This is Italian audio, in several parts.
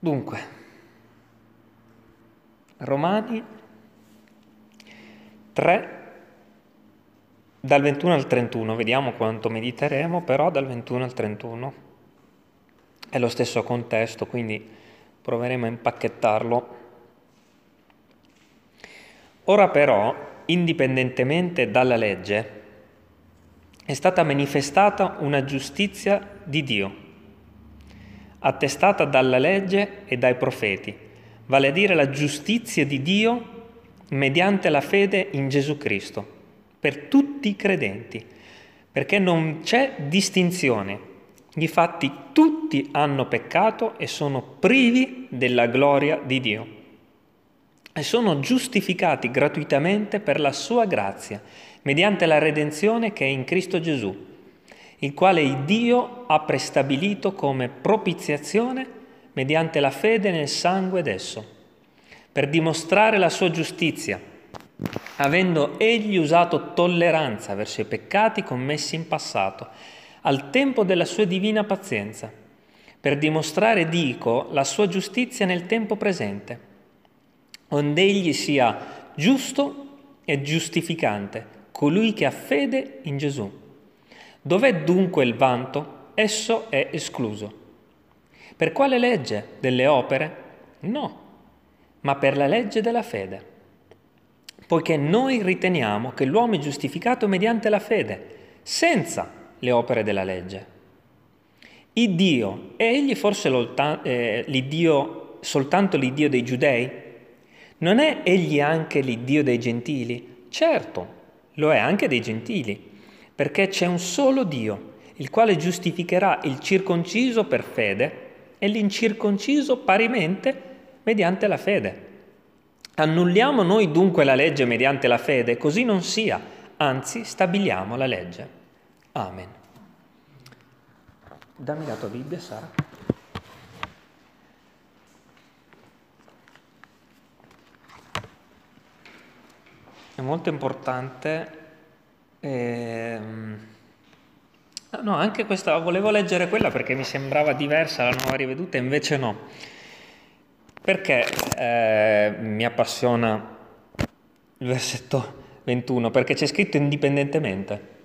Dunque, Romani 3, dal 21 al 31, vediamo quanto mediteremo, però dal 21 al 31 è lo stesso contesto, quindi proveremo a impacchettarlo. Ora però, indipendentemente dalla legge, è stata manifestata una giustizia di Dio, attestata dalla legge e dai profeti, vale a dire la giustizia di Dio mediante la fede in Gesù Cristo, per tutti i credenti, perché non c'è distinzione. Difatti tutti hanno peccato e sono privi della gloria di Dio e sono giustificati gratuitamente per la sua grazia mediante la redenzione che è in Cristo Gesù, il quale Dio ha prestabilito come propiziazione mediante la fede nel sangue d'esso, per dimostrare la sua giustizia, avendo egli usato tolleranza verso i peccati commessi in passato, al tempo della sua divina pazienza, per dimostrare, dico, la sua giustizia nel tempo presente, onde egli sia giusto e giustificante colui che ha fede in Gesù. Dov'è dunque il vanto? Esso è escluso. Per quale legge? Delle opere? No, ma per la legge della fede. Poiché noi riteniamo che l'uomo è giustificato mediante la fede, senza le opere della legge. Il Dio, è egli forse eh, l'Iddio, soltanto l'Iddio dei giudei? Non è egli anche l'Iddio dei gentili? Certo, lo è anche dei gentili, perché c'è un solo Dio, il quale giustificherà il circonciso per fede e l'incirconciso parimente mediante la fede. Annulliamo noi dunque la legge mediante la fede, così non sia, anzi stabiliamo la legge. Amen. Dammi la tua Bibbia, Sara. è molto importante. Ehm... No, anche questa, volevo leggere quella perché mi sembrava diversa la nuova riveduta, invece no. Perché eh, mi appassiona il versetto 21? Perché c'è scritto indipendentemente.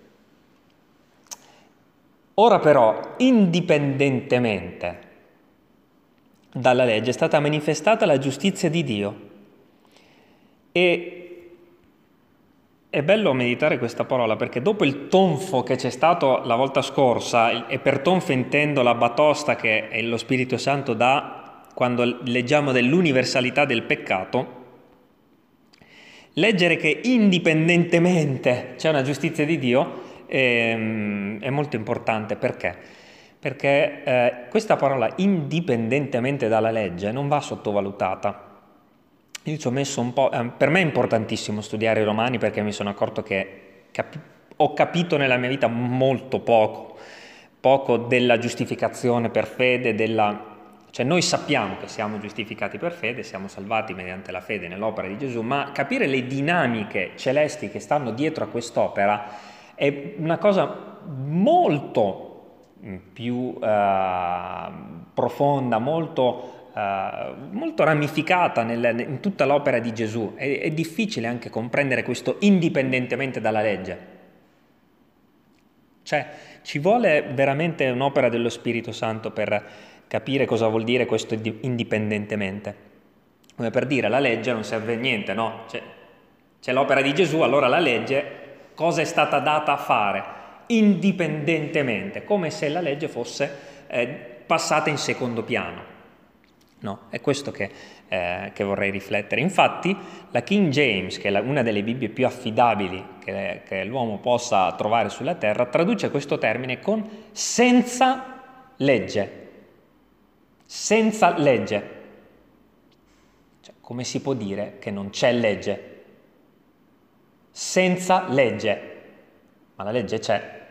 Ora però, indipendentemente dalla legge, è stata manifestata la giustizia di Dio. E è bello meditare questa parola perché dopo il tonfo che c'è stato la volta scorsa, e per tonfo intendo la batosta che lo Spirito Santo dà quando leggiamo dell'universalità del peccato, leggere che indipendentemente c'è una giustizia di Dio è, ehm, è molto importante. Perché? Perché eh, questa parola indipendentemente dalla legge non va sottovalutata io ci ho messo un po', eh, per me è importantissimo studiare i romani perché mi sono accorto che capi- ho capito nella mia vita molto poco, poco della giustificazione per fede, della... cioè noi sappiamo che siamo giustificati per fede, siamo salvati mediante la fede nell'opera di Gesù, ma capire le dinamiche celesti che stanno dietro a quest'opera è una cosa molto più uh, profonda, molto uh, molto ramificata nel, in tutta l'opera di Gesù. È, è difficile anche comprendere questo indipendentemente dalla legge. Cioè, ci vuole veramente un'opera dello Spirito Santo per capire cosa vuol dire questo indipendentemente. Come per dire, la legge non serve a niente, no? C'è, c'è l'opera di Gesù, allora la legge cosa è stata data a fare? Indipendentemente, come se la legge fosse eh, passata in secondo piano. No, è questo che, eh, che, vorrei riflettere. Infatti la King James, che è la, una delle Bibbie più affidabili che, che, l'uomo possa trovare sulla terra, traduce questo termine con senza legge. Senza legge. Cioè, come si può dire che non c'è legge? Senza legge. Ma la legge c'è.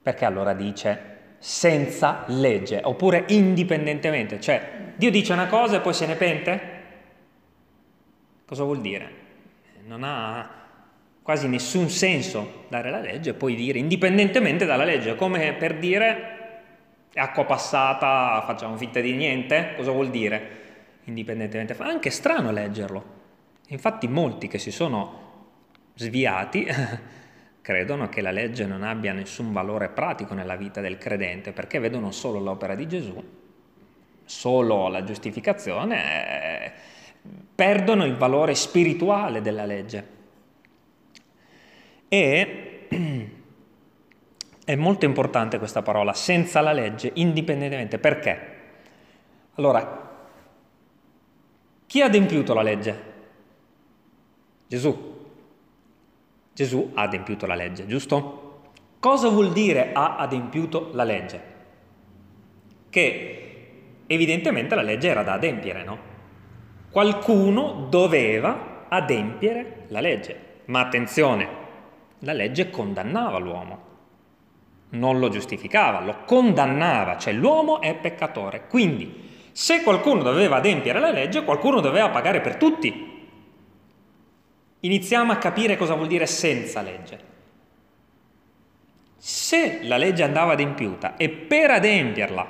Perché allora dice senza legge, oppure indipendentemente, cioè Dio dice una cosa e poi se ne pente? Cosa vuol dire? Non ha quasi nessun senso dare la legge e poi dire indipendentemente dalla legge, come per dire acqua passata, facciamo finta di niente? Cosa vuol dire? Indipendentemente. Fa anche strano leggerlo. Infatti molti che si sono sviati credono che la legge non abbia nessun valore pratico nella vita del credente perché vedono solo l'opera di Gesù, solo la giustificazione, eh, perdono il valore spirituale della legge. E è molto importante questa parola, senza la legge, indipendentemente. Perché? Allora, chi ha adempiuto la legge? Gesù. Gesù ha adempiuto la legge, giusto? Cosa vuol dire ha adempiuto la legge? Che evidentemente la legge era da adempiere, no? Qualcuno doveva adempiere la legge. Ma attenzione, la legge condannava l'uomo, non lo giustificava, lo condannava, cioè l'uomo è peccatore. Quindi, se qualcuno doveva adempiere la legge, qualcuno doveva pagare per tutti iniziamo a capire cosa vuol dire senza legge. Se la legge andava adempiuta e per adempierla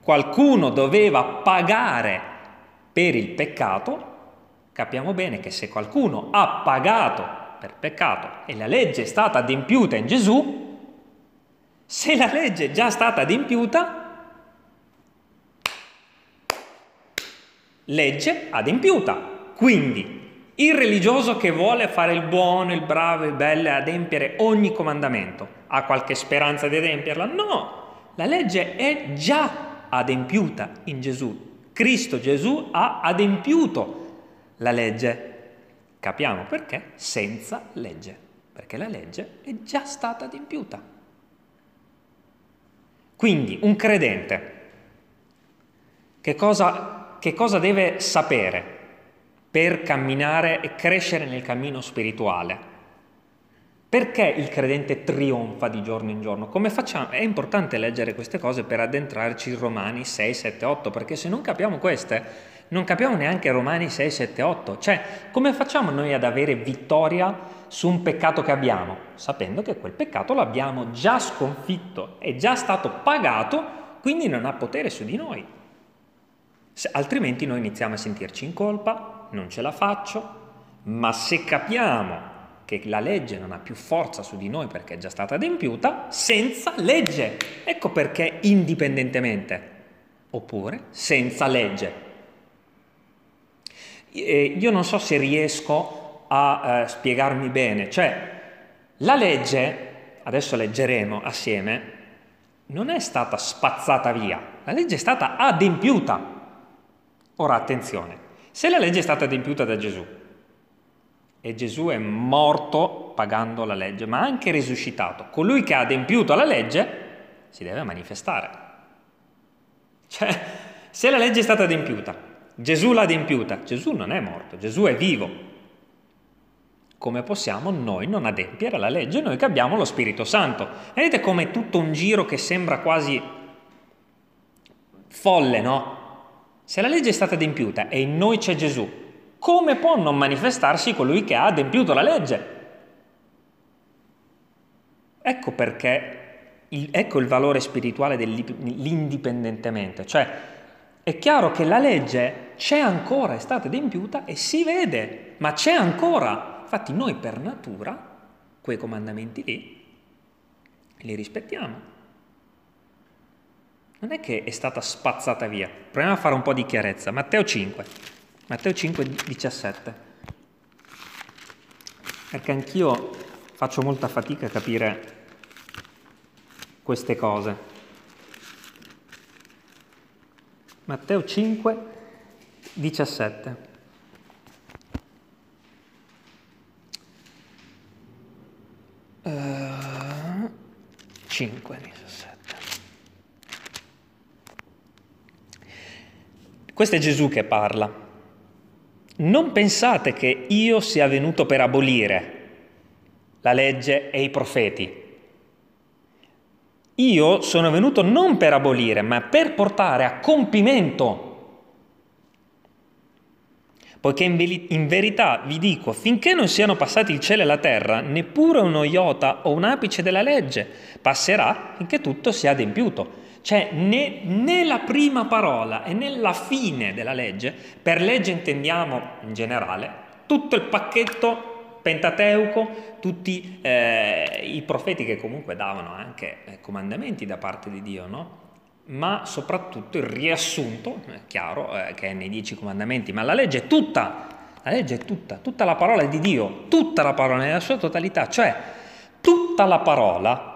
qualcuno doveva pagare per il peccato, capiamo bene che se qualcuno ha pagato per peccato e la legge è stata adempiuta in Gesù, se la legge è già stata adempiuta, legge adempiuta. Quindi il religioso che vuole fare il buono, il bravo, il bello e adempiere ogni comandamento, ha qualche speranza di adempierla? No, la legge è già adempiuta in Gesù. Cristo Gesù ha adempiuto la legge. Capiamo perché? Senza legge, perché la legge è già stata adempiuta. Quindi un credente, che cosa, che cosa deve sapere? Per camminare e crescere nel cammino spirituale. Perché il credente trionfa di giorno in giorno? Come facciamo? È importante leggere queste cose per addentrarci in Romani 6, 7, 8, perché se non capiamo queste, non capiamo neanche Romani 6, 7, 8. Cioè, come facciamo noi ad avere vittoria su un peccato che abbiamo? Sapendo che quel peccato l'abbiamo già sconfitto, è già stato pagato, quindi non ha potere su di noi. Se, altrimenti noi iniziamo a sentirci in colpa, non ce la faccio, ma se capiamo che la legge non ha più forza su di noi perché è già stata adempiuta, senza legge. Ecco perché indipendentemente, oppure senza legge. Io non so se riesco a eh, spiegarmi bene, cioè la legge, adesso leggeremo assieme, non è stata spazzata via, la legge è stata adempiuta. Ora attenzione, se la legge è stata adempiuta da Gesù e Gesù è morto pagando la legge, ma anche risuscitato, colui che ha adempiuto la legge si deve manifestare. Cioè, se la legge è stata adempiuta, Gesù l'ha adempiuta, Gesù non è morto, Gesù è vivo. Come possiamo noi non adempiere la legge, noi che abbiamo lo Spirito Santo? Vedete come tutto un giro che sembra quasi folle, no? Se la legge è stata adempiuta e in noi c'è Gesù, come può non manifestarsi colui che ha adempiuto la legge? Ecco perché, il, ecco il valore spirituale dell'indipendentemente, cioè è chiaro che la legge c'è ancora, è stata adempiuta e si vede, ma c'è ancora. Infatti noi per natura quei comandamenti lì li rispettiamo non è che è stata spazzata via. Proviamo a fare un po' di chiarezza. Matteo 5, Matteo 5, 17. Perché anch'io faccio molta fatica a capire queste cose. Matteo 5, 17. Uh, 5, 17. Questo è Gesù che parla. Non pensate che io sia venuto per abolire la legge e i profeti. Io sono venuto non per abolire, ma per portare a compimento. Poiché in, verità vi dico, finché non siano passati il cielo e la terra, neppure uno iota o un apice della legge passerà finché tutto sia adempiuto. Cioè né, né la prima parola e né la fine della legge, per legge intendiamo in generale tutto il pacchetto Pentateuco, tutti eh, i profeti che comunque davano anche eh, comandamenti da parte di Dio, no? ma soprattutto il riassunto, è chiaro eh, che è nei dieci comandamenti, ma la legge è tutta, la legge è tutta, tutta la parola di Dio, tutta la parola nella sua totalità, cioè tutta la parola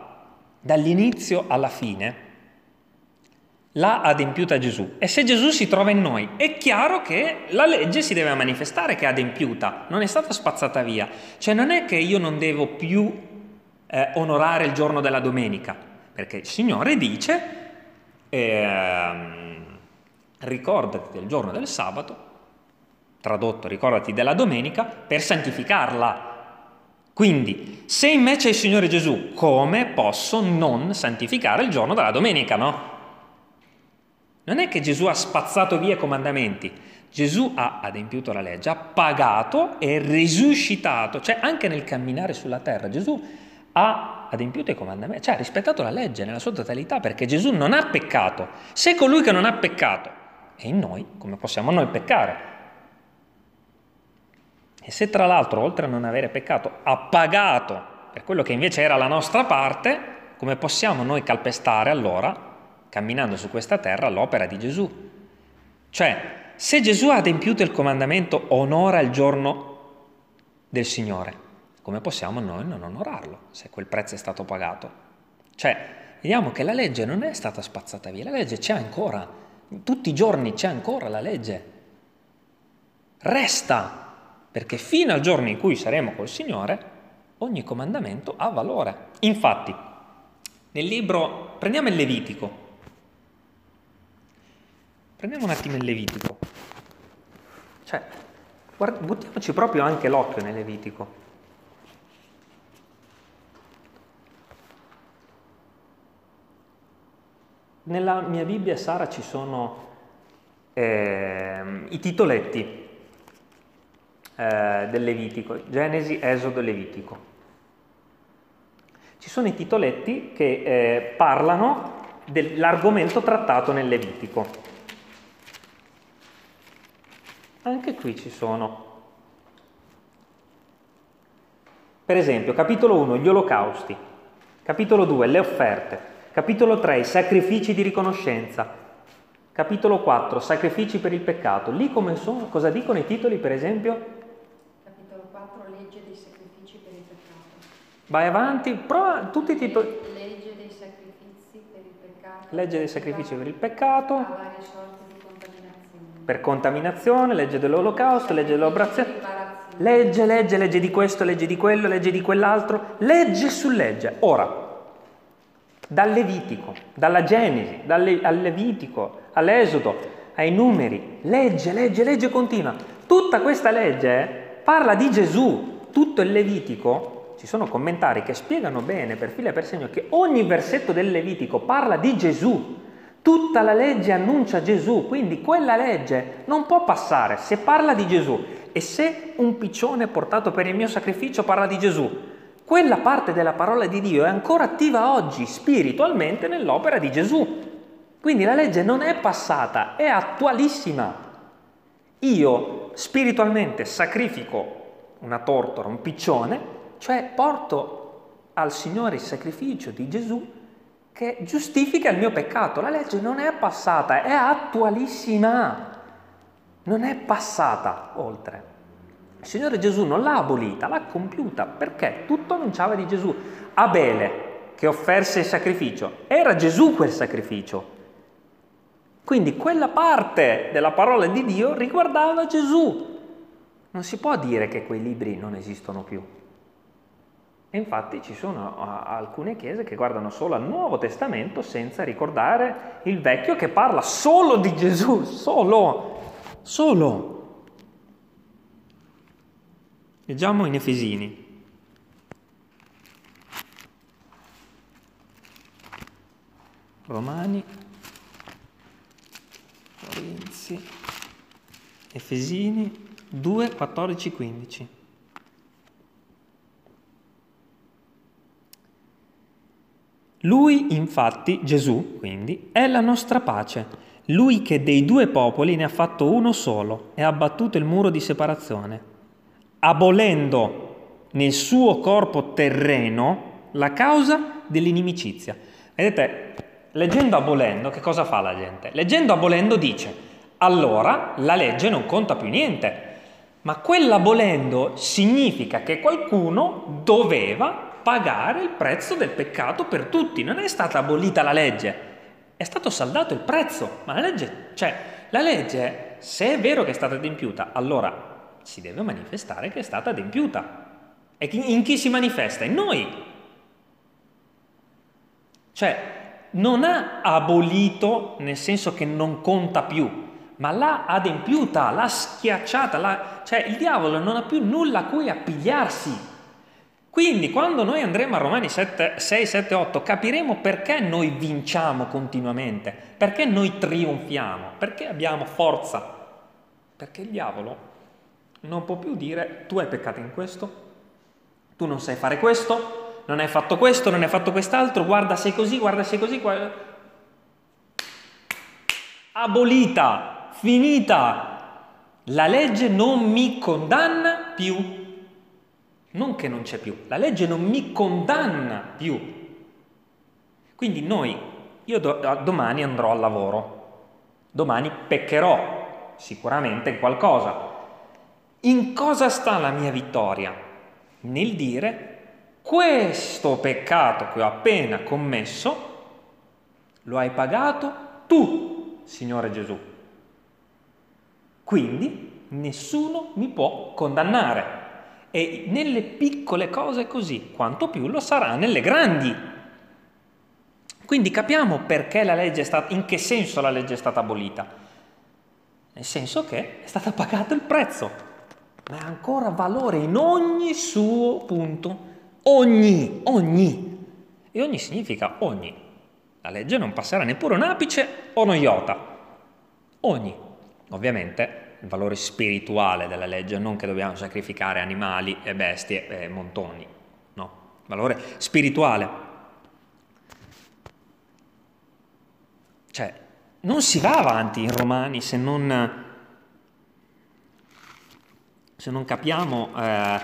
dall'inizio alla fine l'ha adempiuta Gesù. E se Gesù si trova in noi, è chiaro che la legge si deve manifestare che è adempiuta, non è stata spazzata via. Cioè non è che io non devo più eh, onorare il giorno della domenica, perché il Signore dice, eh, ricordati del giorno del sabato, tradotto ricordati della domenica, per santificarla. Quindi, se in me c'è il Signore Gesù, come posso non santificare il giorno della domenica, no? Non è che Gesù ha spazzato via i comandamenti, Gesù ha adempiuto la legge, ha pagato e risuscitato, cioè anche nel camminare sulla terra Gesù ha adempiuto i comandamenti, cioè ha rispettato la legge nella sua totalità perché Gesù non ha peccato. Se colui che non ha peccato è in noi, come possiamo noi peccare? E se tra l'altro, oltre a non avere peccato, ha pagato per quello che invece era la nostra parte, come possiamo noi calpestare allora camminando su questa terra l'opera di Gesù. Cioè, se Gesù ha adempiuto il comandamento onora il giorno del Signore, come possiamo noi non onorarlo se quel prezzo è stato pagato? Cioè, vediamo che la legge non è stata spazzata via, la legge c'è ancora, tutti i giorni c'è ancora la legge. Resta, perché fino al giorno in cui saremo col Signore, ogni comandamento ha valore. Infatti, nel libro, prendiamo il Levitico, Prendiamo un attimo il Levitico. Cioè, guarda, buttiamoci proprio anche l'occhio nel Levitico. Nella mia Bibbia, Sara, ci sono eh, i titoletti eh, del Levitico, Genesi, Esodo, Levitico. Ci sono i titoletti che eh, parlano dell'argomento trattato nel Levitico. Anche qui ci sono. Per esempio, capitolo 1, gli olocausti, capitolo 2, le offerte, capitolo 3, i sacrifici di riconoscenza, capitolo 4, sacrifici per il peccato. Lì come sono? Cosa dicono i titoli, per esempio? Capitolo 4, legge dei sacrifici per il peccato. Vai avanti, prova tutti i titoli. Legge dei sacrifici per il peccato. Legge dei sacrifici per il peccato. Per contaminazione, legge dell'olocausto, legge dell'obrazione, legge, legge, legge di questo, legge di quello, legge di quell'altro, legge su legge. Ora, dal Levitico, dalla Genesi, dal Levitico, all'Esodo, ai numeri, legge, legge, legge continua. Tutta questa legge parla di Gesù, tutto il Levitico, ci sono commentari che spiegano bene per filo e per segno che ogni versetto del Levitico parla di Gesù. Tutta la legge annuncia Gesù, quindi quella legge non può passare se parla di Gesù e se un piccione portato per il mio sacrificio parla di Gesù. Quella parte della parola di Dio è ancora attiva oggi spiritualmente nell'opera di Gesù. Quindi la legge non è passata, è attualissima. Io spiritualmente sacrifico una tortora, un piccione, cioè porto al Signore il sacrificio di Gesù che giustifica il mio peccato. La legge non è passata, è attualissima, non è passata oltre. Il Signore Gesù non l'ha abolita, l'ha compiuta perché tutto annunciava di Gesù. Abele, che offerse il sacrificio, era Gesù quel sacrificio. Quindi quella parte della parola di Dio riguardava Gesù. Non si può dire che quei libri non esistono più. E infatti ci sono alcune chiese che guardano solo al Nuovo Testamento senza ricordare il Vecchio che parla solo di Gesù, solo, solo. Leggiamo in Efesini. Romani, Corinzi, Efesini 2, 14, 15. Lui, infatti, Gesù, quindi, è la nostra pace. Lui che dei due popoli ne ha fatto uno solo e ha abbattuto il muro di separazione, abolendo nel suo corpo terreno la causa dell'inimicizia. Vedete, leggendo abolendo, che cosa fa la gente? Leggendo abolendo dice, allora la legge non conta più niente, ma quell'abolendo significa che qualcuno doveva pagare il prezzo del peccato per tutti, non è stata abolita la legge, è stato saldato il prezzo, ma la legge, cioè, la legge, se è vero che è stata adempiuta, allora si deve manifestare che è stata adempiuta. E in chi si manifesta? In noi. Cioè, non ha abolito nel senso che non conta più, ma l'ha adempiuta, l'ha schiacciata, l'ha... cioè il diavolo non ha più nulla a cui appigliarsi. Quindi quando noi andremo a Romani 7, 6, 7, 8 capiremo perché noi vinciamo continuamente, perché noi trionfiamo, perché abbiamo forza. Perché il diavolo non può più dire tu hai peccato in questo, tu non sai fare questo, non hai fatto questo, non hai fatto quest'altro, guarda sei così, guarda sei così. Guarda... Abolita, finita. La legge non mi condanna più non che non c'è più, la legge non mi condanna più. Quindi noi, io do, domani andrò al lavoro, domani peccherò sicuramente in qualcosa. In cosa sta la mia vittoria? Nel dire questo peccato che ho appena commesso lo hai pagato tu, Signore Gesù. Quindi nessuno mi può condannare. E nelle piccole cose così, quanto più lo sarà nelle grandi. Quindi capiamo perché la legge è stata, in che senso la legge è stata abolita. Nel senso che è stato pagato il prezzo, ma ha ancora valore in ogni suo punto. Ogni, ogni. E ogni significa ogni. La legge non passerà neppure un apice o uno iota. Ogni. Ovviamente il valore spirituale della legge, non che dobbiamo sacrificare animali e bestie e montoni, no, valore spirituale. Cioè, non si va avanti in Romani se non, se non, capiamo, eh,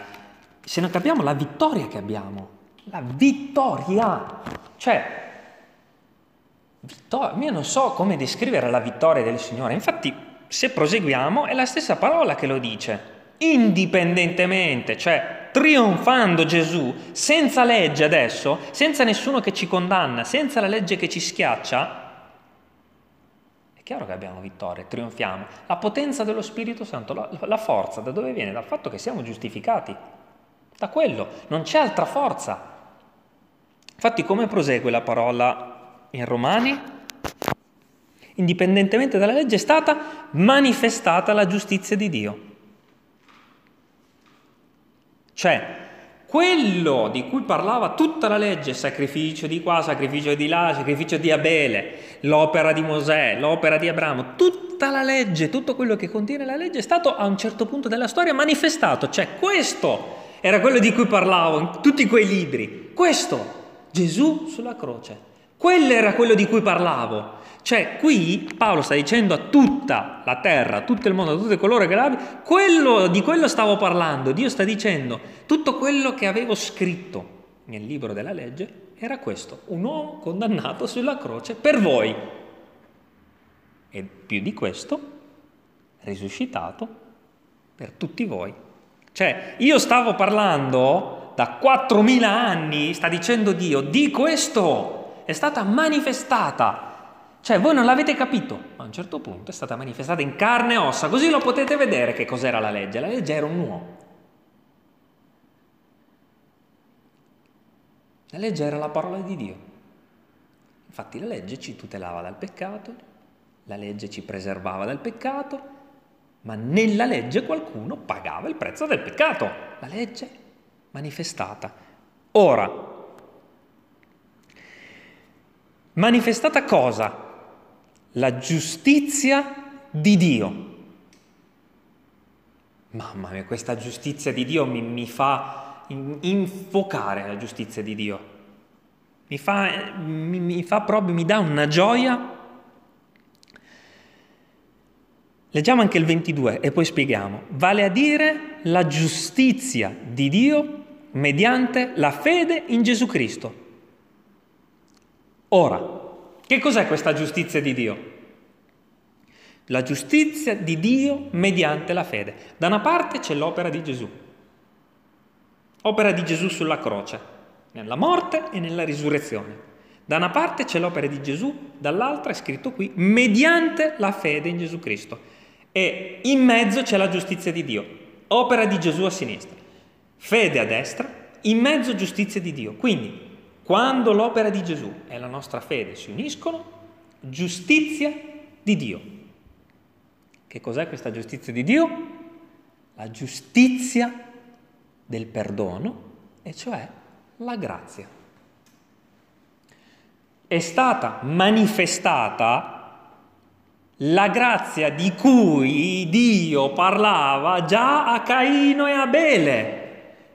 se non capiamo la vittoria che abbiamo. La vittoria! Cioè, vittoria, io non so come descrivere la vittoria del Signore, infatti se proseguiamo, è la stessa parola che lo dice. Indipendentemente, cioè trionfando Gesù, senza legge adesso, senza nessuno che ci condanna, senza la legge che ci schiaccia, è chiaro che abbiamo vittoria, trionfiamo. La potenza dello Spirito Santo, la, la forza, da dove viene? Dal fatto che siamo giustificati. Da quello, non c'è altra forza. Infatti come prosegue la parola in Romani? Indipendentemente dalla legge, è stata manifestata la giustizia di Dio. Cioè, quello di cui parlava tutta la legge, sacrificio di qua, sacrificio di là, sacrificio di Abele, l'opera di Mosè, l'opera di Abramo, tutta la legge, tutto quello che contiene la legge è stato a un certo punto della storia manifestato. Cioè, questo era quello di cui parlavo in tutti quei libri. Questo, Gesù sulla croce. Quello era quello di cui parlavo. Cioè, qui Paolo sta dicendo a tutta la terra, a tutto il mondo, a tutti coloro che l'abbiano, quello, di quello stavo parlando. Dio sta dicendo, tutto quello che avevo scritto nel libro della legge era questo, un uomo condannato sulla croce per voi. E più di questo, risuscitato per tutti voi. Cioè, io stavo parlando da 4.000 anni, sta dicendo Dio, di questo, è stata manifestata cioè, voi non l'avete capito, ma a un certo punto è stata manifestata in carne e ossa, così lo potete vedere che cos'era la legge. La legge era un uomo. La legge era la parola di Dio. Infatti la legge ci tutelava dal peccato, la legge ci preservava dal peccato, ma nella legge qualcuno pagava il prezzo del peccato. La legge manifestata. Ora, manifestata cosa? La giustizia di Dio. Mamma mia, questa giustizia di Dio mi, mi fa infocare la giustizia di Dio. mi fa, mi, mi fa proprio, mi dà una gioia. Leggiamo anche il 22 e poi spieghiamo. Vale a dire la giustizia di Dio mediante la fede in Gesù Cristo. Ora, che cos'è questa giustizia di Dio? La giustizia di Dio mediante la fede. Da una parte c'è l'opera di Gesù, opera di Gesù sulla croce, nella morte e nella risurrezione. Da una parte c'è l'opera di Gesù, dall'altra è scritto qui, mediante la fede in Gesù Cristo. E in mezzo c'è la giustizia di Dio, opera di Gesù a sinistra, fede a destra, in mezzo giustizia di Dio. Quindi, quando l'opera di Gesù e la nostra fede si uniscono, giustizia di Dio. Che cos'è questa giustizia di Dio? La giustizia del perdono, e cioè la grazia. È stata manifestata la grazia di cui Dio parlava già a Caino e Abele.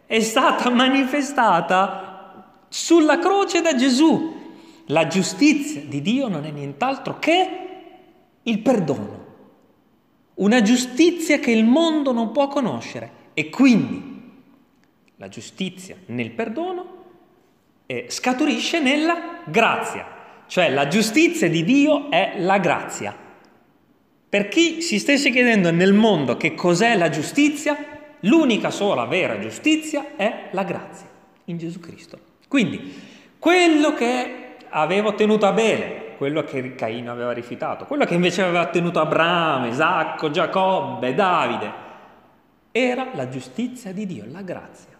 È stata manifestata sulla croce da Gesù. La giustizia di Dio non è nient'altro che il perdono una giustizia che il mondo non può conoscere e quindi la giustizia nel perdono eh, scaturisce nella grazia, cioè la giustizia di Dio è la grazia. Per chi si stesse chiedendo nel mondo che cos'è la giustizia, l'unica sola vera giustizia è la grazia in Gesù Cristo. Quindi quello che avevo ottenuto a Bele, quello che Caino aveva rifiutato, quello che invece aveva ottenuto Abramo, Isacco, Giacobbe, Davide, era la giustizia di Dio, la grazia.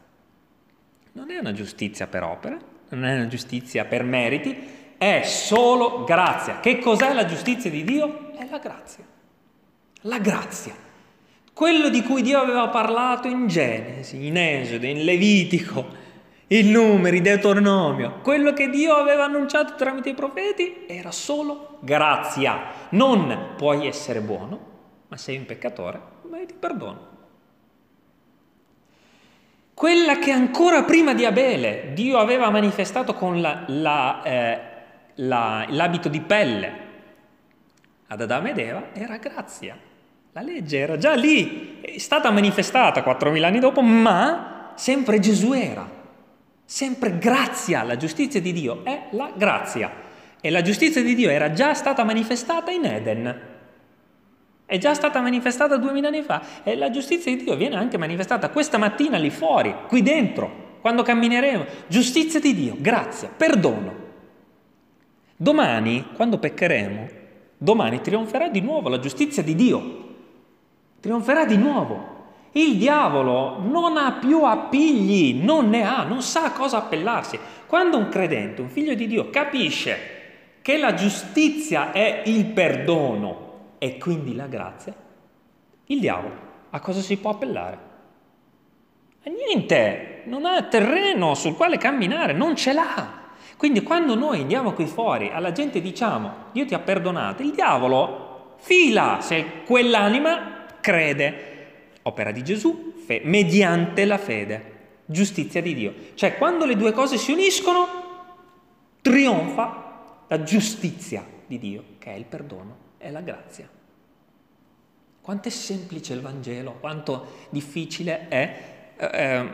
Non è una giustizia per opere, non è una giustizia per meriti, è solo grazia. Che cos'è la giustizia di Dio? È la grazia. La grazia. Quello di cui Dio aveva parlato in Genesi, in Esodo, in Levitico, i numeri, Deuteronomio, quello che Dio aveva annunciato tramite i profeti era solo grazia. Non puoi essere buono, ma sei un peccatore, ma ti perdono. Quella che ancora prima di Abele Dio aveva manifestato con la, la, eh, la, l'abito di pelle ad Adamo ed Eva era grazia. La legge era già lì, è stata manifestata 4.000 anni dopo, ma sempre Gesù era. Sempre grazia, la giustizia di Dio è la grazia. E la giustizia di Dio era già stata manifestata in Eden. È già stata manifestata duemila anni fa e la giustizia di Dio viene anche manifestata questa mattina lì fuori, qui dentro, quando cammineremo. Giustizia di Dio, grazia, perdono. Domani, quando peccheremo, domani trionferà di nuovo la giustizia di Dio. Trionferà di nuovo. Il diavolo non ha più appigli, non ne ha, non sa a cosa appellarsi. Quando un credente, un figlio di Dio, capisce che la giustizia è il perdono e quindi la grazia, il diavolo a cosa si può appellare? A niente, non ha terreno sul quale camminare, non ce l'ha. Quindi quando noi andiamo qui fuori, alla gente diciamo Dio ti ha perdonato, il diavolo fila se quell'anima crede opera di Gesù, fe- mediante la fede, giustizia di Dio. Cioè quando le due cose si uniscono, trionfa la giustizia di Dio, che è il perdono, è la grazia. Quanto è semplice il Vangelo, quanto difficile è eh,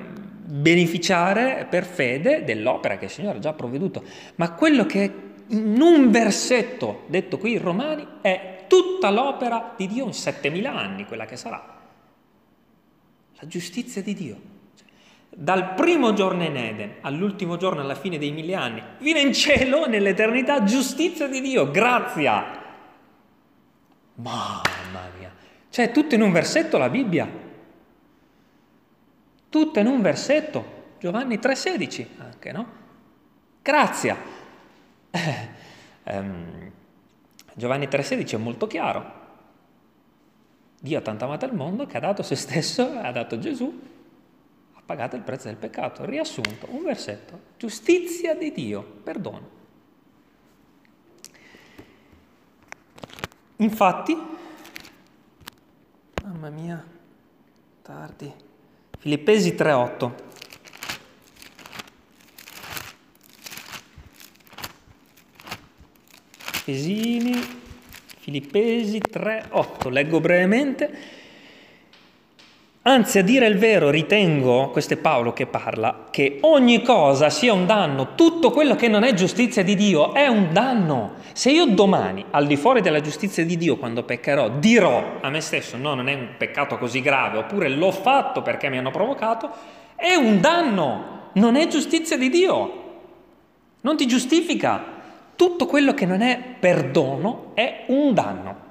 beneficiare per fede dell'opera che il Signore ha già provveduto. Ma quello che in un versetto detto qui in Romani è tutta l'opera di Dio in 7000 anni, quella che sarà. La giustizia di Dio. Dal primo giorno in Eden all'ultimo giorno alla fine dei mille anni, fino in cielo, nell'eternità, giustizia di Dio, grazia. Mamma mia. Cioè, tutto in un versetto la Bibbia. Tutto in un versetto. Giovanni 3,16 anche, no? Grazia. Eh, ehm, Giovanni 3,16 è molto chiaro. Dio ha tanto amato il mondo che ha dato se stesso, ha dato Gesù, ha pagato il prezzo del peccato. Riassunto, un versetto, giustizia di Dio, perdono. Infatti, mamma mia, tardi, Filippesi 3.8. Efesini, Filippesi 3, 8, leggo brevemente. Anzi, a dire il vero, ritengo, questo è Paolo che parla, che ogni cosa sia un danno, tutto quello che non è giustizia di Dio è un danno. Se io domani, al di fuori della giustizia di Dio, quando peccherò, dirò a me stesso no, non è un peccato così grave, oppure l'ho fatto perché mi hanno provocato, è un danno, non è giustizia di Dio, non ti giustifica. Tutto quello che non è perdono è un danno.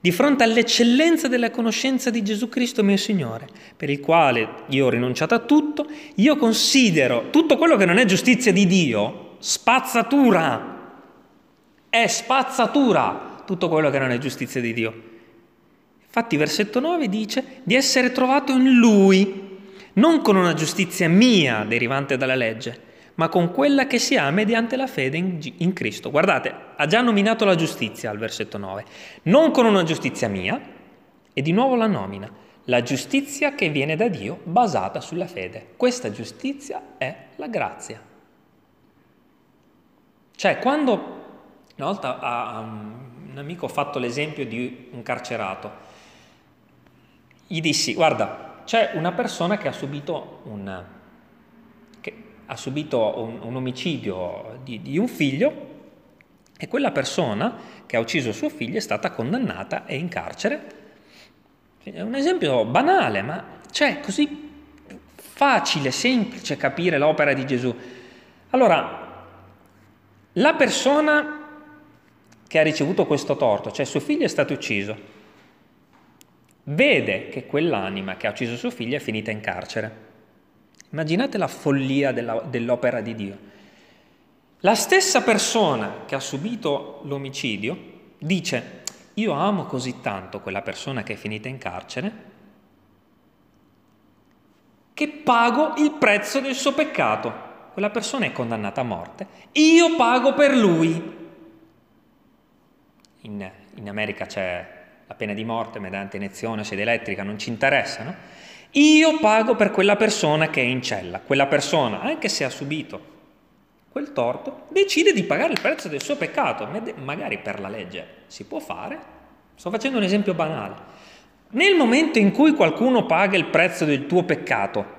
Di fronte all'eccellenza della conoscenza di Gesù Cristo mio Signore, per il quale io ho rinunciato a tutto, io considero tutto quello che non è giustizia di Dio spazzatura. È spazzatura tutto quello che non è giustizia di Dio. Infatti versetto 9 dice di essere trovato in Lui, non con una giustizia mia derivante dalla legge, ma con quella che si ha mediante la fede in, in, Cristo. Guardate, ha già nominato la giustizia al versetto 9, non con una giustizia mia, e di nuovo la nomina, la giustizia che viene da Dio basata sulla fede. Questa giustizia è la grazia. Cioè, quando una volta a un amico ho fatto l'esempio di un carcerato, gli dissi, guarda, c'è una persona che ha subito un, ha subito un, un omicidio di, di un figlio e quella persona che ha ucciso suo figlio è stata condannata e in carcere. È un esempio banale, ma c'è così facile, semplice capire l'opera di Gesù. Allora, la persona che ha ricevuto questo torto, cioè suo figlio è stato ucciso, vede che quell'anima che ha ucciso suo figlio è finita in carcere. Immaginate la follia della, dell'opera di Dio. La stessa persona che ha subito l'omicidio dice, io amo così tanto quella persona che è finita in carcere, che pago il prezzo del suo peccato. Quella persona è condannata a morte, io pago per lui. In, in America c'è la pena di morte mediante iniezione, sede elettrica, non ci interessa, no? Io pago per quella persona che è in cella. Quella persona, anche se ha subito quel torto, decide di pagare il prezzo del suo peccato. Magari per la legge si può fare. Sto facendo un esempio banale. Nel momento in cui qualcuno paga il prezzo del tuo peccato,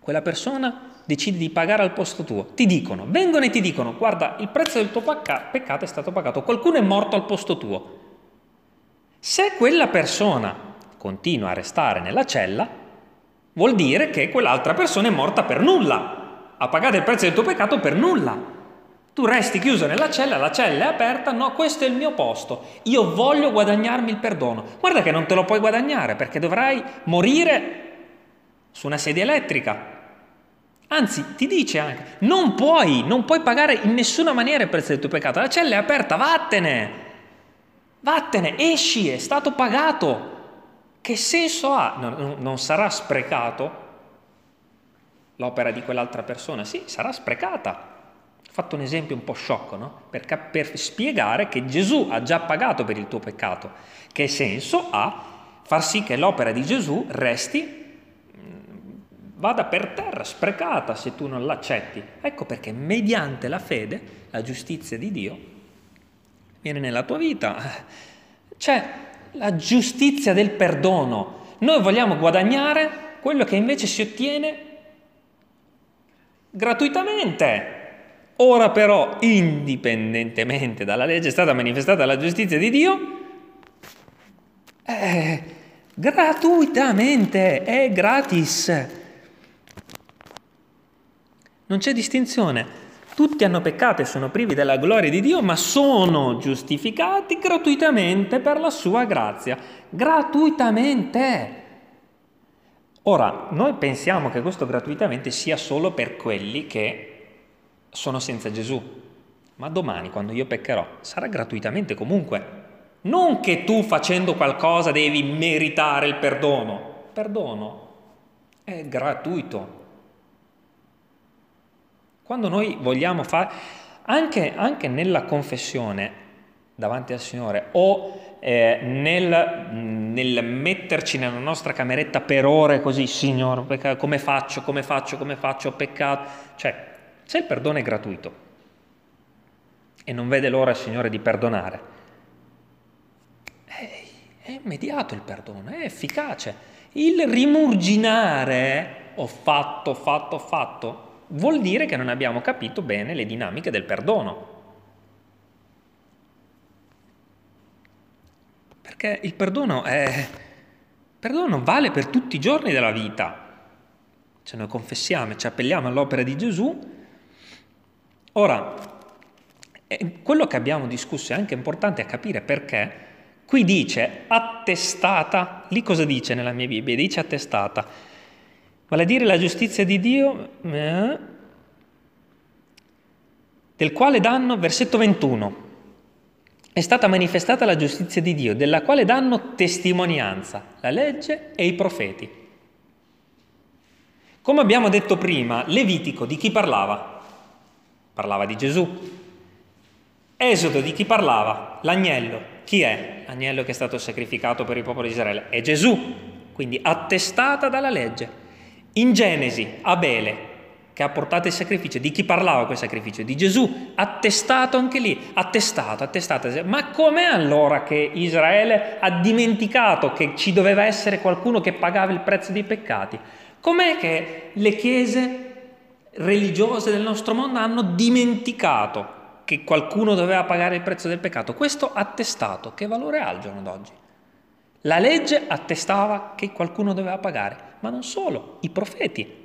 quella persona decide di pagare al posto tuo. Ti dicono, vengono e ti dicono, guarda, il prezzo del tuo peccato è stato pagato, qualcuno è morto al posto tuo. Se quella persona continua a restare nella cella, vuol dire che quell'altra persona è morta per nulla, ha pagato il prezzo del tuo peccato per nulla. Tu resti chiuso nella cella, la cella è aperta, no, questo è il mio posto, io voglio guadagnarmi il perdono. Guarda che non te lo puoi guadagnare perché dovrai morire su una sedia elettrica. Anzi, ti dice anche, non puoi, non puoi pagare in nessuna maniera il prezzo del tuo peccato, la cella è aperta, vattene, vattene, esci, è stato pagato. Che senso ha? Non, non sarà sprecato l'opera di quell'altra persona? Sì, sarà sprecata. Ho fatto un esempio un po' sciocco, no? Per, per spiegare che Gesù ha già pagato per il tuo peccato. Che senso ha far sì che l'opera di Gesù resti mm, vada per terra, sprecata se tu non l'accetti. Ecco perché mediante la fede, la giustizia di Dio viene nella tua vita. C'è la giustizia del perdono. Noi vogliamo guadagnare quello che invece si ottiene gratuitamente. Ora però, indipendentemente dalla legge, è stata manifestata la giustizia di Dio, è gratuitamente, è gratis. Non c'è distinzione. Tutti hanno peccato e sono privi della gloria di Dio, ma sono giustificati gratuitamente per la sua grazia. Gratuitamente. Ora, noi pensiamo che questo gratuitamente sia solo per quelli che sono senza Gesù, ma domani, quando io peccherò, sarà gratuitamente comunque. Non che tu facendo qualcosa devi meritare il perdono. Perdono è gratuito. Quando noi vogliamo fare, anche, anche nella confessione davanti al Signore o eh, nel, nel, metterci nella nostra cameretta per ore così, Signore, come faccio, come faccio, come faccio, peccato, cioè se il perdono è gratuito, e non vede l'ora, Signore, di perdonare. È immediato il perdono, è efficace. Il rimurginare, ho fatto, ho fatto, ho fatto, vuol dire che non abbiamo capito bene le dinamiche del perdono. Perché il perdono, è, perdono vale per tutti i giorni della vita. Ce noi confessiamo ci appelliamo all'opera di Gesù. Ora, quello che abbiamo discusso è anche importante a capire perché qui dice attestata, lì cosa dice nella mia Bibbia? Dice attestata vale a dire la giustizia di Dio, eh, del quale danno, versetto 21, è stata manifestata la giustizia di Dio, della quale danno testimonianza la legge e i profeti. Come abbiamo detto prima, Levitico di chi parlava? Parlava di Gesù. Esodo di chi parlava? L'agnello. Chi è l'agnello che è stato sacrificato per il popolo di Israele? È Gesù, quindi attestata dalla legge. In Genesi, Abele, che ha portato il sacrificio, di chi parlava quel sacrificio? Di Gesù, attestato anche lì, attestato, attestato. Ma com'è allora che Israele ha dimenticato che ci doveva essere qualcuno che pagava il prezzo dei peccati? Com'è che le chiese religiose del nostro mondo hanno dimenticato che qualcuno doveva pagare il prezzo del peccato? Questo attestato, che valore ha al giorno d'oggi? La legge attestava che qualcuno doveva pagare ma non solo, i profeti.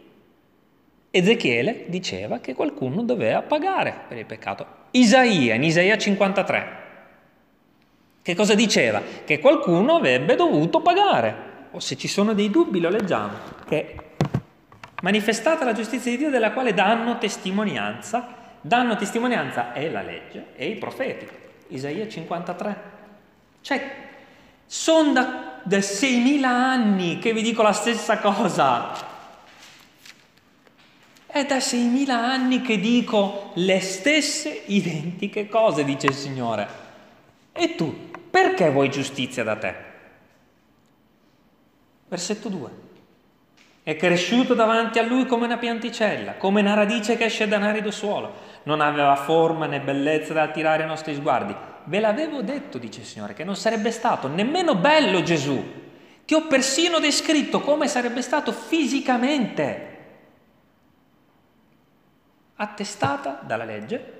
Ezechiele diceva che qualcuno doveva pagare per il peccato. Isaia, in Isaia 53, che cosa diceva? Che qualcuno avrebbe dovuto pagare. O se ci sono dei dubbi lo leggiamo, che manifestata la giustizia di Dio della quale danno testimonianza, danno testimonianza è la legge e i profeti. Isaia 53. Cioè, sono da da 6.000 anni che vi dico la stessa cosa. È da 6.000 anni che dico le stesse identiche cose, dice il Signore. E tu, perché vuoi giustizia da te? Versetto 2. È cresciuto davanti a lui come una pianticella, come una radice che esce da un arido suolo. Non aveva forma né bellezza da attirare i nostri sguardi ve l'avevo detto, dice il Signore, che non sarebbe stato nemmeno bello Gesù. Ti ho persino descritto come sarebbe stato fisicamente. Attestata dalla legge.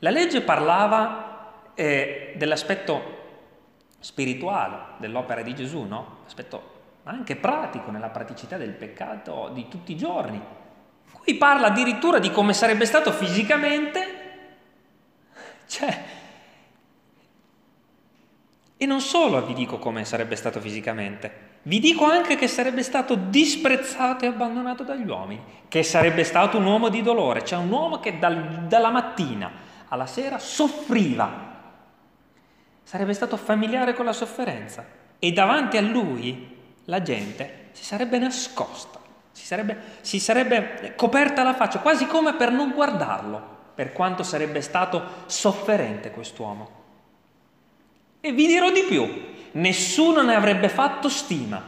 La legge parlava eh, dell'aspetto spirituale dell'opera di Gesù, no? L'aspetto anche pratico, nella praticità del peccato di tutti i giorni. Qui parla addirittura di come sarebbe stato fisicamente. Cioè, e non solo vi dico come sarebbe stato fisicamente, vi dico anche che sarebbe stato disprezzato e abbandonato dagli uomini, che sarebbe stato un uomo di dolore, cioè un uomo che dal, dalla mattina alla sera soffriva, sarebbe stato familiare con la sofferenza e davanti a lui la gente si sarebbe nascosta, si sarebbe, si sarebbe coperta la faccia, quasi come per non guardarlo, per quanto sarebbe stato sofferente quest'uomo. E vi dirò di più, nessuno ne avrebbe fatto stima.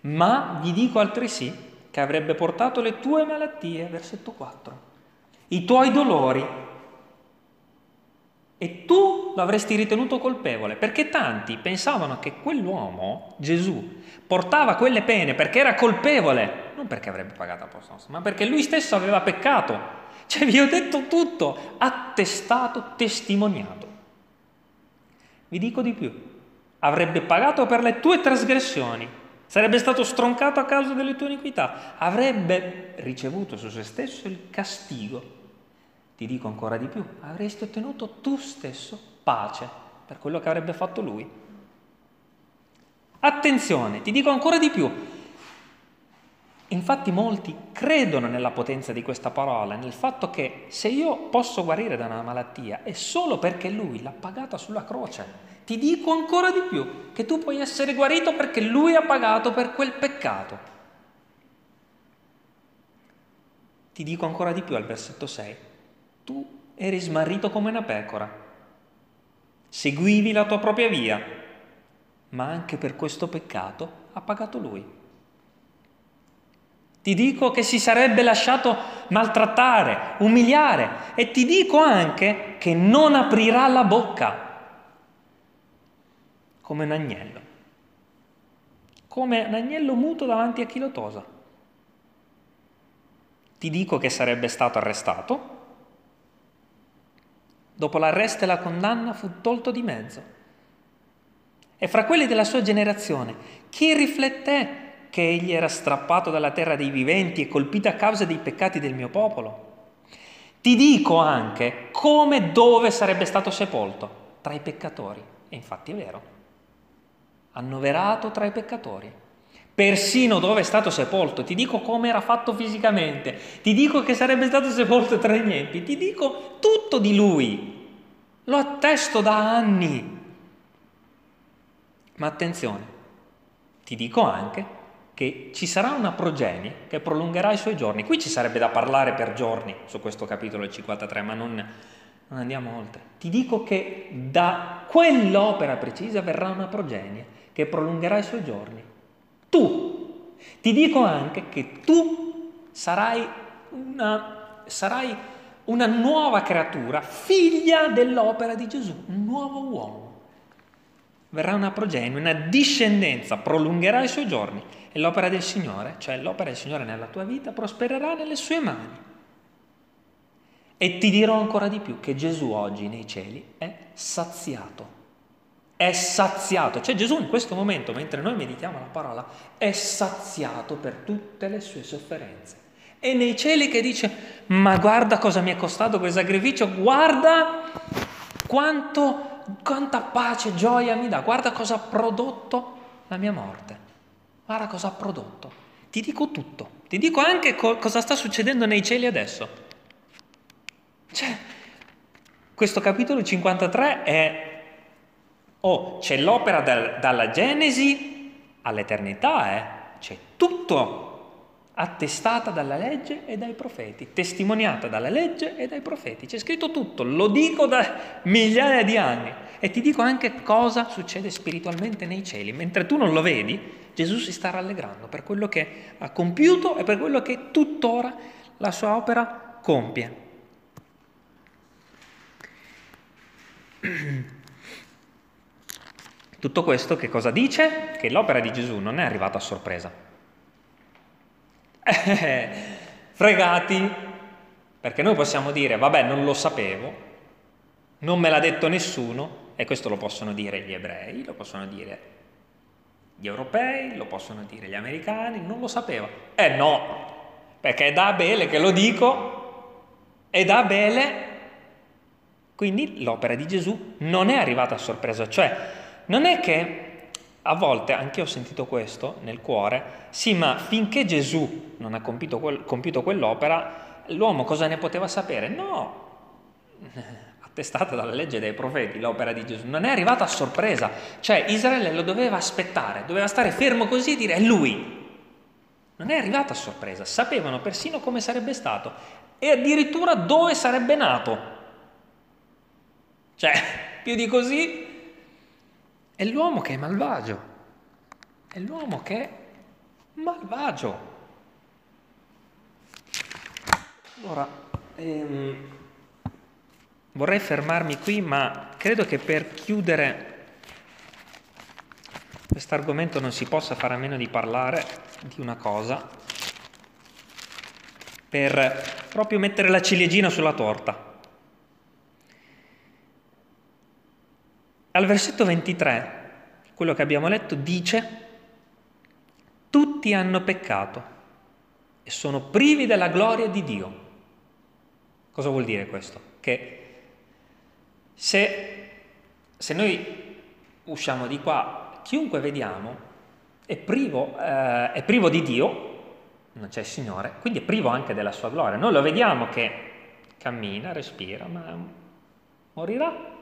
Ma vi dico altresì che avrebbe portato le tue malattie, versetto 4, i tuoi dolori, e tu l'avresti ritenuto colpevole, perché tanti pensavano che quell'uomo, Gesù, portava quelle pene perché era colpevole, non perché avrebbe pagato a posto nostro, ma perché lui stesso aveva peccato cioè vi ho detto tutto, attestato, testimoniato. Vi dico di più, avrebbe pagato per le tue trasgressioni, sarebbe stato stroncato a causa delle tue iniquità, avrebbe ricevuto su se stesso il castigo. Ti dico ancora di più, avresti ottenuto tu stesso pace per quello che avrebbe fatto lui. Attenzione, ti dico ancora di più, Infatti molti credono nella potenza di questa parola, nel fatto che se io posso guarire da una malattia è solo perché lui l'ha pagata sulla croce. Ti dico ancora di più, che tu puoi essere guarito perché lui ha pagato per quel peccato. Ti dico ancora di più al versetto 6. Tu eri smarrito come una pecora, seguivi la tua propria via, ma anche per questo peccato ha pagato lui. Ti dico che si sarebbe lasciato maltrattare, umiliare e ti dico anche che non aprirà la bocca come un agnello, come un agnello muto davanti a chi lo tosa. Ti dico che sarebbe stato arrestato, dopo l'arresto e la condanna fu tolto di mezzo. E fra quelli della sua generazione, chi rifletté che egli era strappato dalla terra dei viventi e colpito a causa dei peccati del mio popolo? Ti dico anche come dove sarebbe stato sepolto, tra i peccatori. E infatti è vero, annoverato tra i peccatori. Persino dove è stato sepolto, ti dico come era fatto fisicamente, ti dico che sarebbe stato sepolto tra i nienti, ti dico tutto di lui. Lo attesto da anni. Ma attenzione, ti dico anche che ci sarà una progenie che prolungherà i suoi giorni. Qui ci sarebbe da parlare per giorni su questo capitolo 53, ma non, non andiamo oltre. Ti dico che da quell'opera precisa verrà una progenie che prolungherà i suoi giorni. Tu, ti dico anche che tu sarai una, sarai una nuova creatura, figlia dell'opera di Gesù, un nuovo uomo verrà una progenie, una discendenza, prolungherà i suoi giorni e l'opera del Signore, cioè l'opera del Signore nella tua vita, prospererà nelle sue mani. E ti dirò ancora di più che Gesù oggi nei cieli è saziato. È saziato, cioè Gesù in questo momento, mentre noi meditiamo la parola, è saziato per tutte le sue sofferenze. E nei cieli che dice, ma guarda cosa mi è costato quel sacrificio, guarda quanto quanta pace gioia mi dà, guarda cosa ha prodotto la mia morte, guarda cosa ha prodotto. Ti dico tutto, ti dico anche co- cosa sta succedendo nei cieli adesso. Cioè, questo capitolo 53 è, oh, c'è l'opera dal, dalla Genesi all'eternità, eh? c'è tutto attestata dalla legge e dai profeti, testimoniata dalla legge e dai profeti. C'è scritto tutto, lo dico da migliaia di anni e ti dico anche cosa succede spiritualmente nei cieli. Mentre tu non lo vedi, Gesù si sta rallegrando per quello che ha compiuto e per quello che tuttora la sua opera compie. Tutto questo che cosa dice? Che l'opera di Gesù non è arrivata a sorpresa fregati, perché noi possiamo dire, vabbè, non lo sapevo, non me l'ha detto nessuno, e questo lo possono dire gli ebrei, lo possono dire gli europei, lo possono dire gli americani, non lo sapevo. Eh no, perché è da Abele che lo dico, è da Abele, quindi l'opera di Gesù non è arrivata a sorpresa, cioè non è che a volte anche io ho sentito questo nel cuore, sì, ma finché Gesù non ha compiuto, quel, compiuto quell'opera, l'uomo cosa ne poteva sapere? No, attestata dalla legge dei profeti, l'opera di Gesù, non è arrivata a sorpresa, cioè Israele lo doveva aspettare, doveva stare fermo così e dire è lui. Non è arrivata a sorpresa, sapevano persino come sarebbe stato e addirittura dove sarebbe nato. Cioè, più di così è l'uomo che è malvagio. È l'uomo che è malvagio. Allora, ehm, vorrei fermarmi qui, ma credo che per chiudere questo argomento non si possa fare a meno di parlare di una cosa, per proprio mettere la ciliegina sulla torta. Al versetto 23, quello che abbiamo letto, dice, tutti hanno peccato e sono privi della gloria di Dio. Cosa vuol dire questo? Che se, se noi usciamo di qua, chiunque vediamo è privo, eh, è privo di Dio, non c'è il Signore, quindi è privo anche della sua gloria. Noi lo vediamo che cammina, respira, ma morirà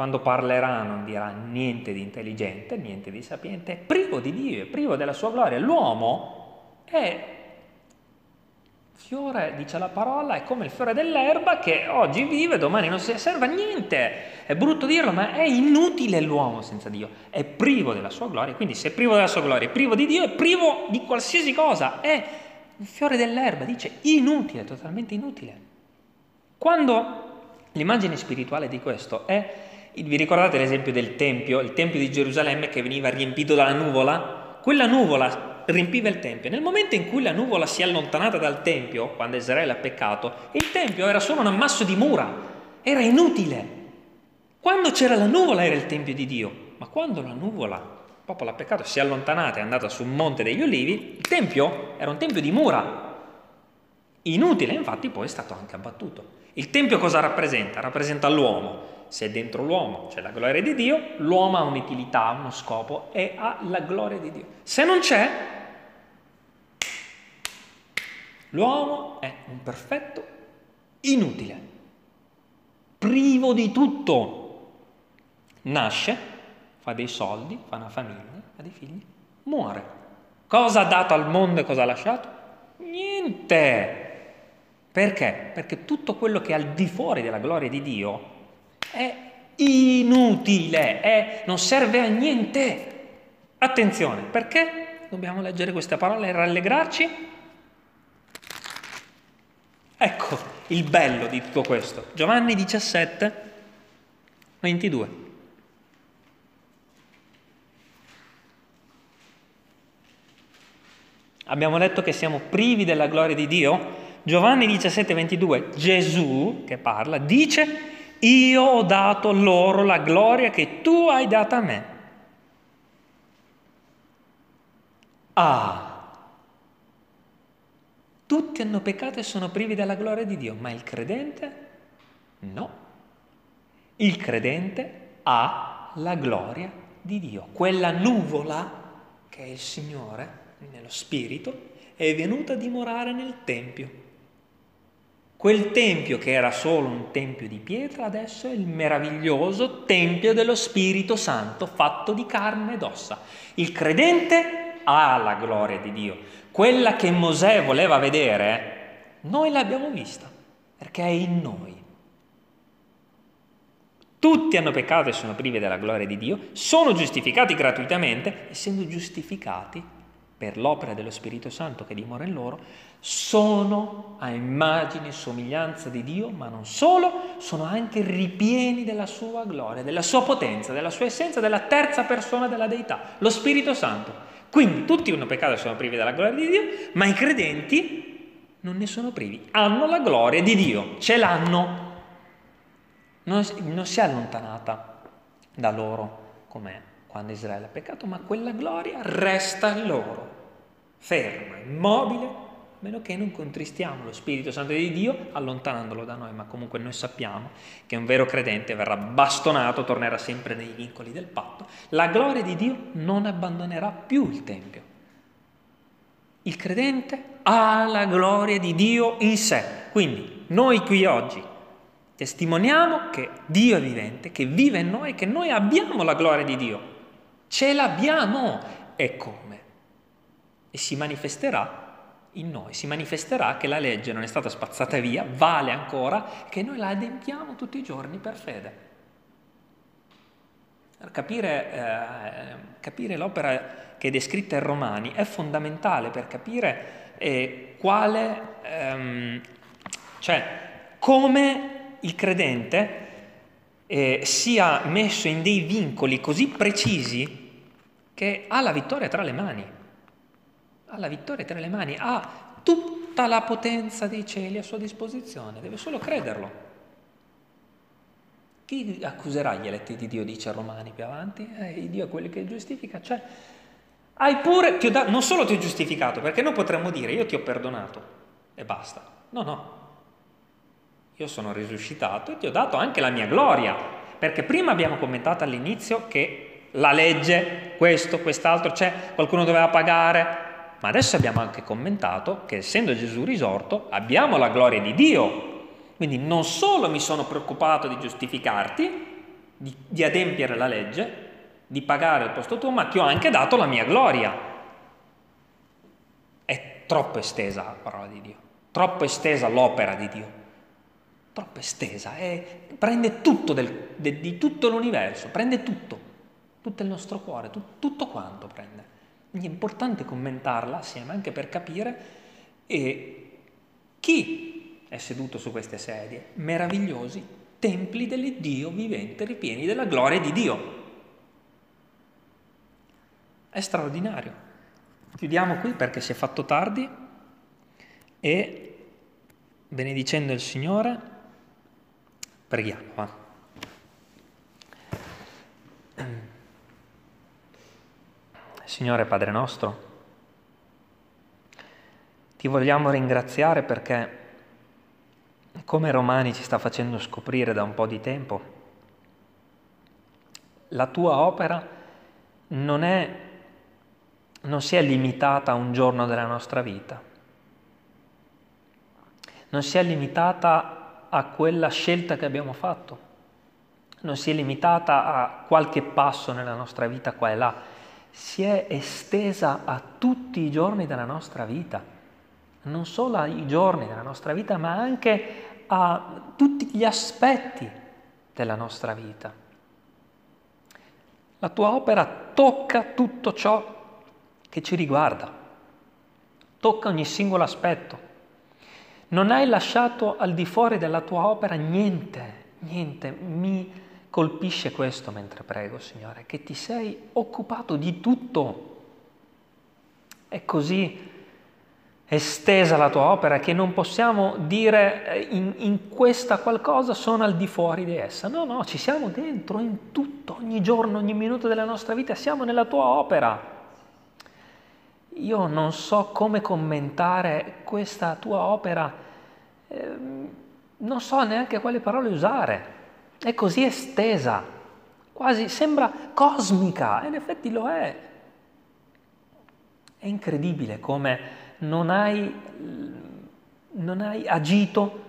quando parlerà non dirà niente di intelligente, niente di sapiente, è privo di Dio, è privo della sua gloria. L'uomo è fiore, dice la parola, è come il fiore dell'erba che oggi vive, domani non serve a niente. È brutto dirlo, ma è inutile l'uomo senza Dio. È privo della sua gloria, quindi se è privo della sua gloria, è privo di Dio, è privo di qualsiasi cosa, è un fiore dell'erba, dice inutile, totalmente inutile. Quando l'immagine spirituale di questo è, vi ricordate l'esempio del Tempio, il Tempio di Gerusalemme che veniva riempito dalla nuvola? Quella nuvola riempiva il Tempio. Nel momento in cui la nuvola si è allontanata dal Tempio, quando Israele ha peccato, il Tempio era solo un ammasso di mura, era inutile. Quando c'era la nuvola era il Tempio di Dio, ma quando la nuvola, il popolo ha peccato, si è allontanata e è andata sul Monte degli Olivi, il Tempio era un Tempio di mura, inutile, infatti poi è stato anche abbattuto. Il Tempio cosa rappresenta? Rappresenta l'uomo. Se dentro l'uomo c'è la gloria di Dio, l'uomo ha un'utilità, uno scopo e ha la gloria di Dio. Se non c'è, l'uomo è un perfetto inutile, privo di tutto. Nasce, fa dei soldi, fa una famiglia, ha dei figli, muore. Cosa ha dato al mondo e cosa ha lasciato? Niente. Perché? Perché tutto quello che è al di fuori della gloria di Dio è inutile, è, non serve a niente. Attenzione, perché dobbiamo leggere queste parole e rallegrarci? Ecco il bello di tutto questo. Giovanni 17, 22. Abbiamo detto che siamo privi della gloria di Dio? Giovanni 17, 22, Gesù che parla, dice, io ho dato loro la gloria che tu hai data a me. Ah, tutti hanno peccato e sono privi della gloria di Dio, ma il credente no. Il credente ha la gloria di Dio. Quella nuvola che è il Signore nello Spirito è venuta a dimorare nel Tempio. Quel tempio che era solo un tempio di pietra adesso è il meraviglioso tempio dello Spirito Santo fatto di carne ed ossa. Il credente ha la gloria di Dio. Quella che Mosè voleva vedere, noi l'abbiamo vista, perché è in noi. Tutti hanno peccato e sono privi della gloria di Dio, sono giustificati gratuitamente, essendo giustificati per l'opera dello Spirito Santo che dimora in loro, sono a immagine e somiglianza di Dio, ma non solo, sono anche ripieni della sua gloria, della sua potenza, della sua essenza, della terza persona della deità, lo Spirito Santo. Quindi tutti hanno peccato e sono privi della gloria di Dio, ma i credenti non ne sono privi, hanno la gloria di Dio, ce l'hanno. Non, non si è allontanata da loro come quando Israele ha peccato, ma quella gloria resta loro, ferma, immobile, a meno che non contristiamo lo Spirito Santo di Dio allontanandolo da noi, ma comunque noi sappiamo che un vero credente verrà bastonato, tornerà sempre nei vincoli del patto. La gloria di Dio non abbandonerà più il Tempio. Il credente ha la gloria di Dio in sé. Quindi noi qui oggi testimoniamo che Dio è vivente, che vive in noi, che noi abbiamo la gloria di Dio. Ce l'abbiamo e come? E si manifesterà in noi, si manifesterà che la legge non è stata spazzata via, vale ancora, che noi la adempiamo tutti i giorni per fede. Capire, eh, capire l'opera che è descritta in Romani è fondamentale per capire eh, quale, ehm, cioè come il credente eh, sia messo in dei vincoli così precisi che ha la vittoria tra le mani, ha la vittoria tra le mani, ha tutta la potenza dei cieli a sua disposizione, deve solo crederlo. Chi accuserà gli eletti di Dio, dice Romani più avanti? Eh, Dio è quello che giustifica, cioè hai pure, da, non solo ti ho giustificato, perché noi potremmo dire io ti ho perdonato e basta. No, no, io sono risuscitato e ti ho dato anche la mia gloria, perché prima abbiamo commentato all'inizio che la legge, questo, quest'altro, c'è, qualcuno doveva pagare, ma adesso abbiamo anche commentato che essendo Gesù risorto abbiamo la gloria di Dio. Quindi non solo mi sono preoccupato di giustificarti, di, di adempiere la legge, di pagare il posto tuo, ma ti ho anche dato la mia gloria. È troppo estesa la parola di Dio, troppo estesa l'opera di Dio, troppo estesa, è, prende tutto del, de, di tutto l'universo, prende tutto tutto il nostro cuore, tu, tutto quanto prende. Quindi è importante commentarla assieme anche per capire E chi è seduto su queste sedie? Meravigliosi templi dell'Iddio vivente ripieni della gloria di Dio. È straordinario. Chiudiamo qui perché si è fatto tardi e benedicendo il Signore preghiamo. Signore Padre nostro, ti vogliamo ringraziare perché, come Romani ci sta facendo scoprire da un po' di tempo, la tua opera non, è, non si è limitata a un giorno della nostra vita, non si è limitata a quella scelta che abbiamo fatto, non si è limitata a qualche passo nella nostra vita qua e là, si è estesa a tutti i giorni della nostra vita non solo ai giorni della nostra vita, ma anche a tutti gli aspetti della nostra vita. La tua opera tocca tutto ciò che ci riguarda, tocca ogni singolo aspetto. Non hai lasciato al di fuori della tua opera niente, niente. Mi colpisce questo mentre prego, Signore, che ti sei occupato di tutto. È così estesa la tua opera che non possiamo dire eh, in, in, questa qualcosa sono al di fuori di essa. No, no, ci siamo dentro in tutto, ogni giorno, ogni minuto della nostra vita, siamo nella tua opera. Io non so come commentare questa tua opera, eh, non so neanche quale parole usare. È così estesa, quasi sembra cosmica, e in effetti lo è. È incredibile come non hai, non hai agito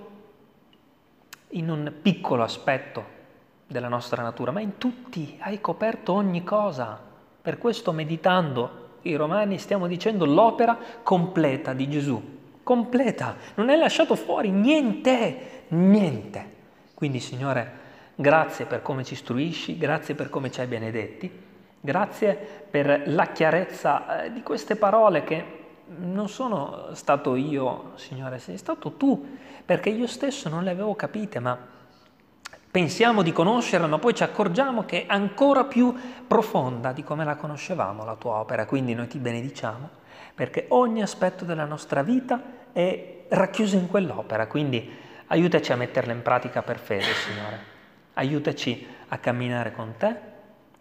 in un piccolo aspetto della nostra natura, ma in tutti hai coperto ogni cosa. Per questo meditando i romani stiamo dicendo l'opera completa di Gesù, completa, non hai lasciato fuori niente, niente. Quindi Signore, grazie per come ci istruisci, grazie per come ci hai benedetti, grazie per la chiarezza eh, di queste parole che non sono stato io, Signore, sei stato tu, perché io stesso non le avevo capite, ma pensiamo di conoscerla, ma poi ci accorgiamo che è ancora più profonda di come la conoscevamo la tua opera. Quindi noi ti benediciamo, perché ogni aspetto della nostra vita è racchiuso in quell'opera. Quindi aiutaci a metterla in pratica per fede, Signore. Aiutaci a camminare con te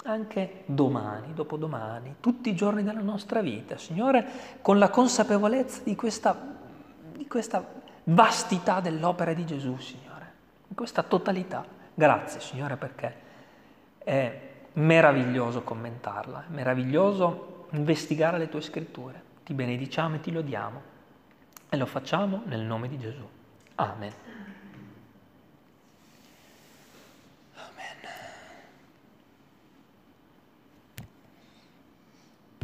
anche domani, dopodomani, tutti i giorni della nostra vita, Signore, con la consapevolezza di questa, di questa vastità dell'opera di Gesù, Signore, in questa totalità. Grazie, Signore, perché è meraviglioso commentarla, è meraviglioso investigare le tue scritture. Ti benediciamo e ti lodiamo e lo facciamo nel nome di Gesù. Amen.